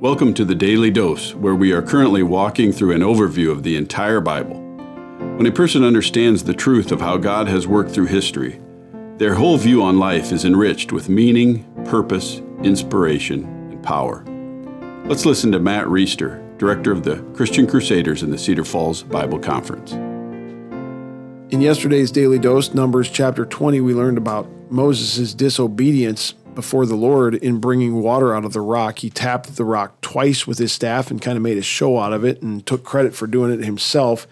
Welcome to the Daily Dose, where we are currently walking through an overview of the entire Bible. When a person understands the truth of how God has worked through history, their whole view on life is enriched with meaning, purpose, inspiration, and power. Let's listen to Matt Reisetter, director of the Christian Crusaders in the Cedar Falls Bible Conference. In yesterday's Daily Dose, Numbers chapter 20, we learned about Moses' disobedience before the Lord in bringing water out of the rock. He tapped the rock twice with his staff and kind of made a show out of it and took credit for doing it himself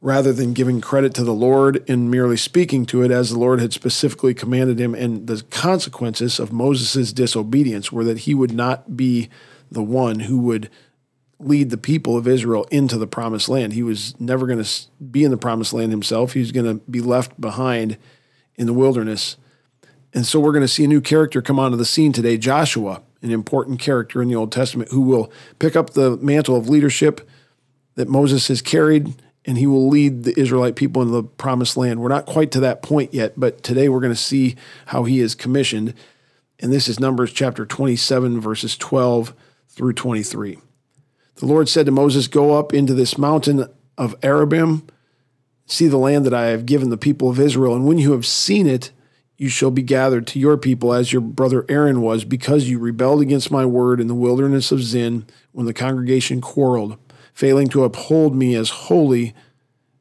rather than giving credit to the Lord and merely speaking to it as the Lord had specifically commanded him. And the consequences of Moses' disobedience were that he would not be the one who would lead the people of Israel into the promised land. He was never going to be in the promised land himself. He was going to be left behind in the wilderness. And so we're going to see a new character come onto the scene today, Joshua, an important character in the Old Testament who will pick up the mantle of leadership that Moses has carried and he will lead the Israelite people into the promised land. We're not quite to that point yet, but today we're going to see how he is commissioned. And this is Numbers chapter 27, verses 12 through 23. The Lord said to Moses, Go up into this mountain of Abarim, see the land that I have given the people of Israel, and when you have seen it, you shall be gathered to your people as your brother Aaron was, because you rebelled against my word in the wilderness of Zin when the congregation quarreled, failing to uphold me as holy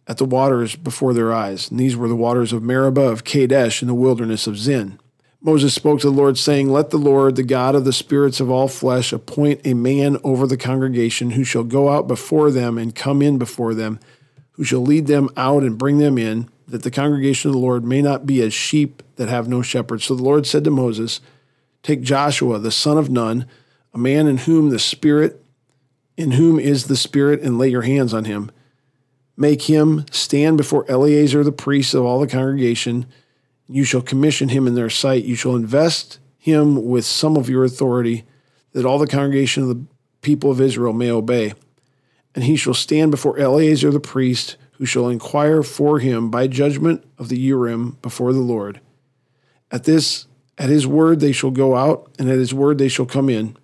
at the waters before their eyes. And these were the waters of Meribah of Kadesh in the wilderness of Zin. Moses spoke to the Lord, saying, Let the Lord, the God of the spirits of all flesh, appoint a man over the congregation who shall go out before them and come in before them, who shall lead them out and bring them in that the congregation of the Lord may not be as sheep that have no shepherd. So the Lord said to Moses, Take Joshua, the son of Nun, a man in whom the Spirit, in whom is the Spirit, and lay your hands on him. Make him stand before Eleazar the priest of all the congregation. You shall commission him in their sight. You shall invest him with some of your authority, that all the congregation of the people of Israel may obey. And he shall stand before Eleazar the priest who shall inquire for him by judgment of the Urim before the Lord. At this, at his word they shall go out, and at his word they shall come in,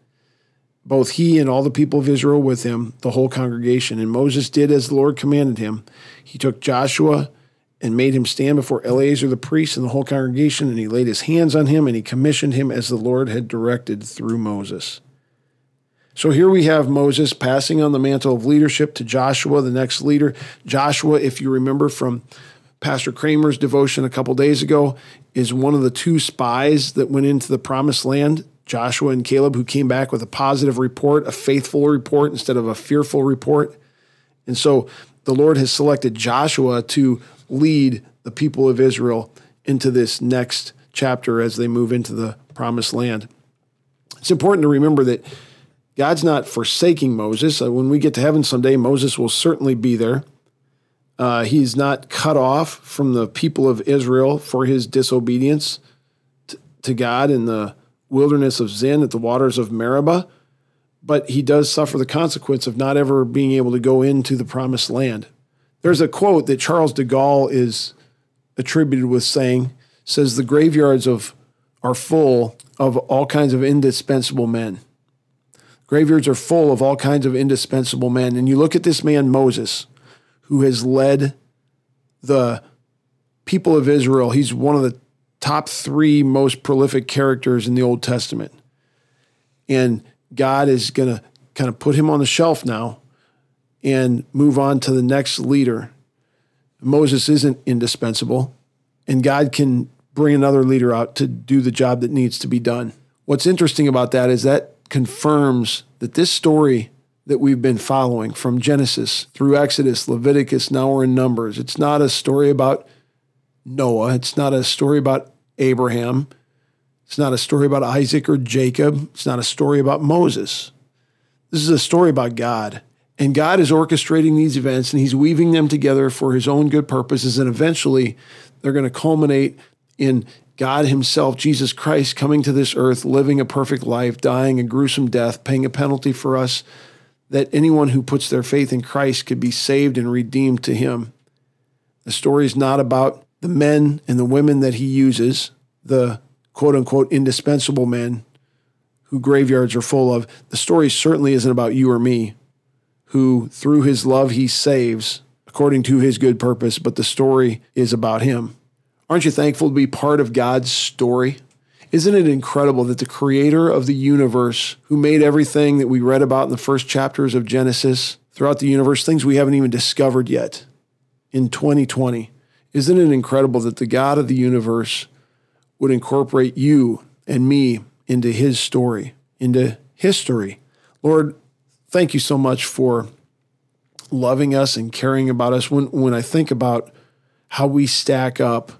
both he and all the people of Israel with him, the whole congregation. And Moses did as the Lord commanded him. He took Joshua and made him stand before Eleazar the priest and the whole congregation, and he laid his hands on him, and he commissioned him as the Lord had directed through Moses. So here we have Moses passing on the mantle of leadership to Joshua, the next leader. Joshua, if you remember from Pastor Kramer's devotion a couple days ago, is one of the two spies that went into the promised land. Joshua and Caleb, who came back with a positive report, a faithful report instead of a fearful report. And so the Lord has selected Joshua to lead the people of Israel into this next chapter as they move into the promised land. It's important to remember that God's not forsaking Moses. When we get to heaven someday, Moses will certainly be there. Uh, he's not cut off from the people of Israel for his disobedience to God in the wilderness of Zin at the waters of Meribah, but he does suffer the consequence of not ever being able to go into the promised land. There's a quote that Charles de Gaulle is attributed with saying, says the graveyards of are full of all kinds of indispensable men. Graveyards are full of all kinds of indispensable men. And you look at this man, Moses, who has led the people of Israel. He's one of the top three most prolific characters in the Old Testament. And God is going to kind of put him on the shelf now and move on to the next leader. Moses isn't indispensable, and God can bring another leader out to do the job that needs to be done. What's interesting about that is that confirms that this story that we've been following from Genesis through Exodus, Leviticus, now we're in Numbers. It's not a story about Noah. It's not a story about Abraham. It's not a story about Isaac or Jacob. It's not a story about Moses. This is a story about God. And God is orchestrating these events and He's weaving them together for His own good purposes. And eventually, they're going to culminate in God Himself, Jesus Christ, coming to this earth, living a perfect life, dying a gruesome death, paying a penalty for us, that anyone who puts their faith in Christ could be saved and redeemed to Him. The story is not about the men and the women that He uses, the quote unquote indispensable men who graveyards are full of. The story certainly isn't about you or me, who through his love he saves according to his good purpose, but the story is about him. Aren't you thankful to be part of God's story? Isn't it incredible that the creator of the universe, who made everything that we read about in the first chapters of Genesis throughout the universe, things we haven't even discovered yet in 2020, isn't it incredible that the God of the universe would incorporate you and me into his story, into history? Lord, thank you so much for loving us and caring about us. When, when I think about how we stack up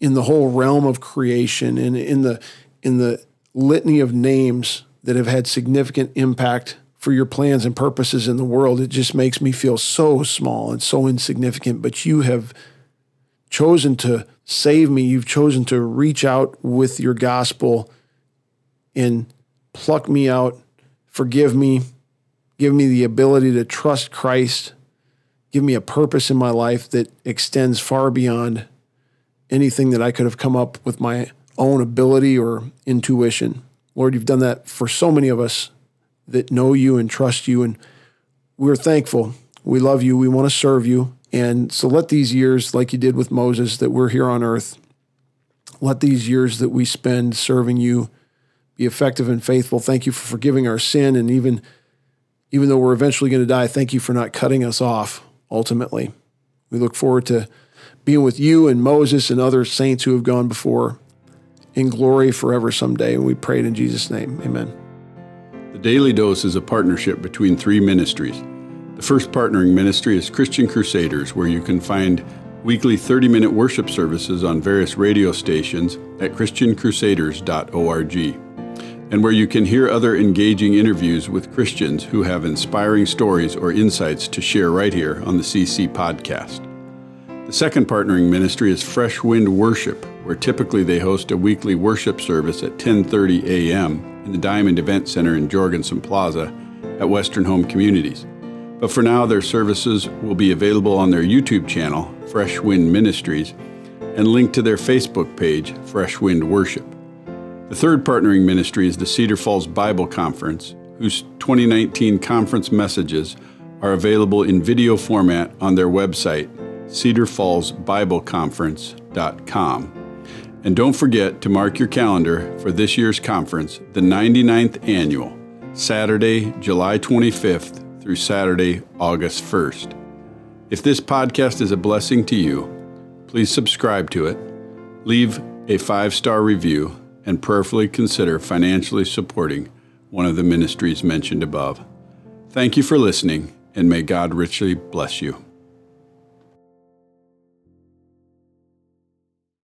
in the whole realm of creation and in the in the litany of names that have had significant impact for your plans and purposes in the world it just makes me feel so small and so insignificant. But you have chosen to save me. You've chosen to reach out with your gospel and pluck me out. Forgive me. Give me the ability to trust Christ. Give me a purpose in my life that extends far beyond anything that I could have come up with my own ability or intuition. Lord, you've done that for so many of us that know you and trust you. And we're thankful. We love you. We want to serve you. And so let these years, like you did with Moses, that we're here on earth, let these years that we spend serving you be effective and faithful. Thank you for forgiving our sin. And even, even though we're eventually going to die, thank you for not cutting us off ultimately. We look forward to being with you and Moses and other saints who have gone before in glory forever someday. And we pray it in Jesus' name. Amen. The Daily Dose is a partnership between three ministries. The first partnering ministry is Christian Crusaders, where you can find weekly 30 minute worship services on various radio stations at ChristianCrusaders.org, and where you can hear other engaging interviews with Christians who have inspiring stories or insights to share right here on the CC podcast. The second partnering ministry is Fresh Wind Worship, where typically they host a weekly worship service at 10:30 a.m. in the Diamond Event Center in Jorgensen Plaza at Western Home Communities. But for now, their services will be available on their YouTube channel, Fresh Wind Ministries, and linked to their Facebook page, Fresh Wind Worship. The third partnering ministry is the Cedar Falls Bible Conference, whose 2019 conference messages are available in video format on their website cedarfallsbibleconference.com. And don't forget to mark your calendar for this year's conference, the 99th annual, Saturday, July 25th through Saturday, August 1st. If this podcast is a blessing to you, please subscribe to it, leave a five star review, and prayerfully consider financially supporting one of the ministries mentioned above. Thank you for listening, and may God richly bless you.